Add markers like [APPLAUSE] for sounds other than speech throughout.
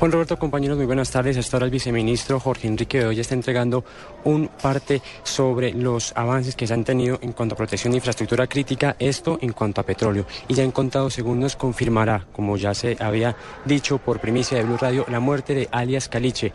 Juan Roberto, compañeros, muy buenas tardes. Hasta ahora el viceministro Jorge Enrique Bedoya está entregando un parte sobre los avances que se han tenido en cuanto a protección de infraestructura crítica, esto en cuanto a petróleo. Y ya en contados segundos confirmará, como ya se había dicho por primicia de Blue Radio, la muerte de alias Caliche,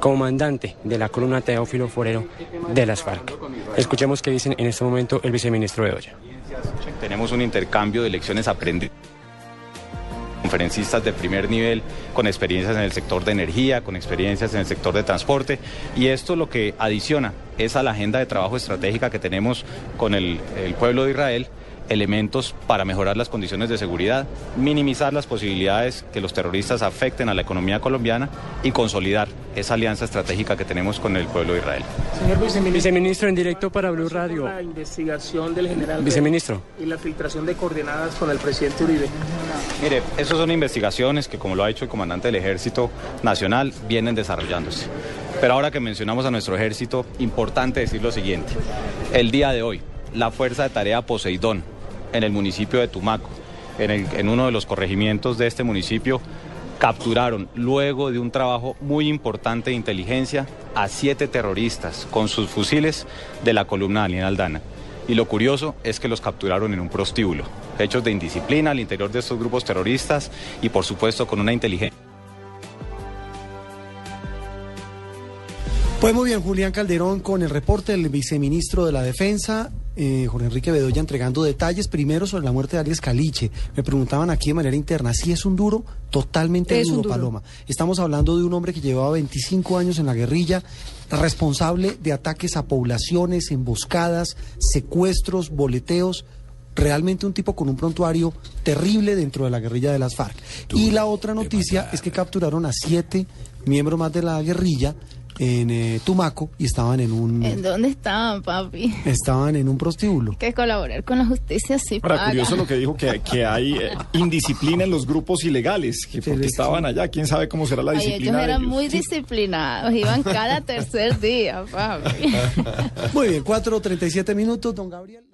comandante de la columna Teófilo Forero de las FARC. Escuchemos qué dicen en este momento el viceministro Bedoya. Tenemos un intercambio de lecciones aprendidas conferencistas de primer nivel con experiencias en el sector de energía, con experiencias en el sector de transporte. Y esto lo que adiciona es a la agenda de trabajo estratégica que tenemos con el, el pueblo de Israel elementos para mejorar las condiciones de seguridad, minimizar las posibilidades que los terroristas afecten a la economía colombiana y consolidar esa alianza estratégica que tenemos con el pueblo de Israel. Señor viceministro, viceministro en directo para Blue Radio. La investigación del general Viceministro. y la filtración de coordenadas con el presidente Uribe. Mire, esas son investigaciones que, como lo ha hecho el comandante del Ejército Nacional, vienen desarrollándose. Pero ahora que mencionamos a nuestro ejército, importante decir lo siguiente. El día de hoy, la Fuerza de Tarea Poseidón, en el municipio de Tumaco, en, uno de los corregimientos de este municipio, capturaron, luego de un trabajo muy importante de inteligencia, a siete terroristas con sus fusiles de la columna Alina Aldana. Y lo curioso es que los capturaron en un prostíbulo, hechos de indisciplina al interior de estos grupos terroristas y por supuesto con una inteligencia. Pues muy bien, Julián Calderón con el reporte del viceministro de la Defensa, eh, Jorge Enrique Bedoya, entregando detalles primero sobre la muerte de Arias Caliche. Me preguntaban aquí de manera interna, si es un duro, totalmente Es un duro, duro. Paloma. Estamos hablando de un hombre que llevaba 25 años en la guerrilla, responsable de ataques a poblaciones, emboscadas, secuestros, boleteos. Realmente un tipo con un prontuario terrible dentro de la guerrilla de las FARC. Y la otra noticia es que capturaron a siete miembros más de la guerrilla en eh, Tumaco y estaban en un ¿En dónde estaban, papi? estaban en un prostíbulo. Que colaborar con la justicia sí Ahora, paga. curioso lo que dijo, que, que hay eh, indisciplina en los grupos ilegales, que porque estaban allá, quién sabe cómo será la Ay, ellos disciplina de eran ellos. muy disciplinados, iban cada tercer día, papi. [LAUGHS] Muy bien, 4.37 minutos, don Gabriel.